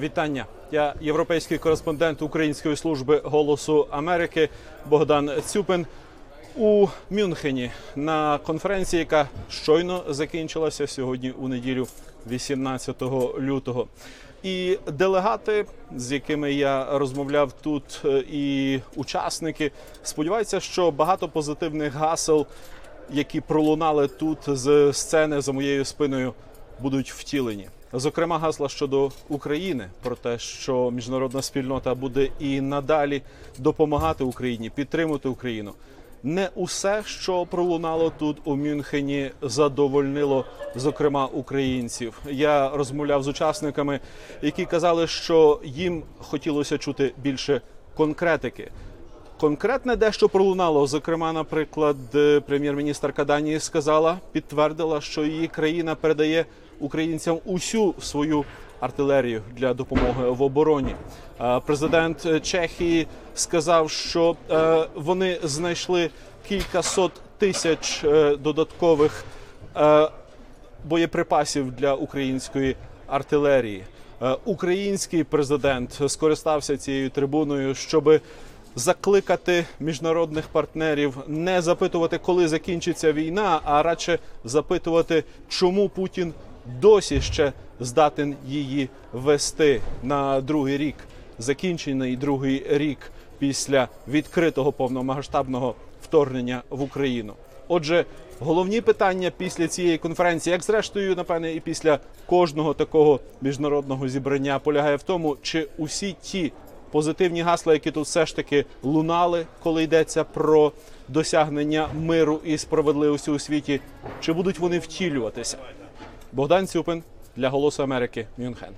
Вітання. Я європейський кореспондент Української служби голосу Америки Богдан Цюпин у Мюнхені на конференції, яка щойно закінчилася сьогодні у неділю, 18 лютого. І делегати, з якими я розмовляв тут, е, і учасники, сподіваються, що багато позитивних гасел, які пролунали тут з сцени за моєю спиною, будуть втілені. Зокрема, гасла щодо України про те, що міжнародна спільнота буде і надалі допомагати Україні, підтримувати Україну. Не усе, що пролунало тут у Мюнхені, задовольнило, зокрема, українців. Я розмовляв з учасниками, які казали, що їм хотілося чути більше конкретики. Конкретне дещо пролунало. Зокрема, наприклад, е, прем'єр-міністрка Данії сказала, підтвердила, що її країна передає українцям усю свою артилерію для допомоги в обороні. Е, Президент Чехії сказав, що е, вони знайшли кількасот тисяч е, додаткових боєприпасів для української артилерії. Український президент скористався цією трибуною, щоб закликати міжнародних партнерів не запитувати, коли закінчиться війна, а радше запитувати, чому Путін досі ще здатен її вести на другий рік, закінчений другий рік після відкритого повномасштабного вторгнення в Україну. Отже, головні питання після цієї конференції, як зрештою, напевне, і після кожного такого міжнародного зібрання, полягає в тому, чи усі ті позитивні гасла, які тут все ж таки лунали, коли йдеться про досягнення миру і справедливості у світі, чи будуть вони втілюватися? Богдан Цюпин для Голосу Америки, Мюнхен.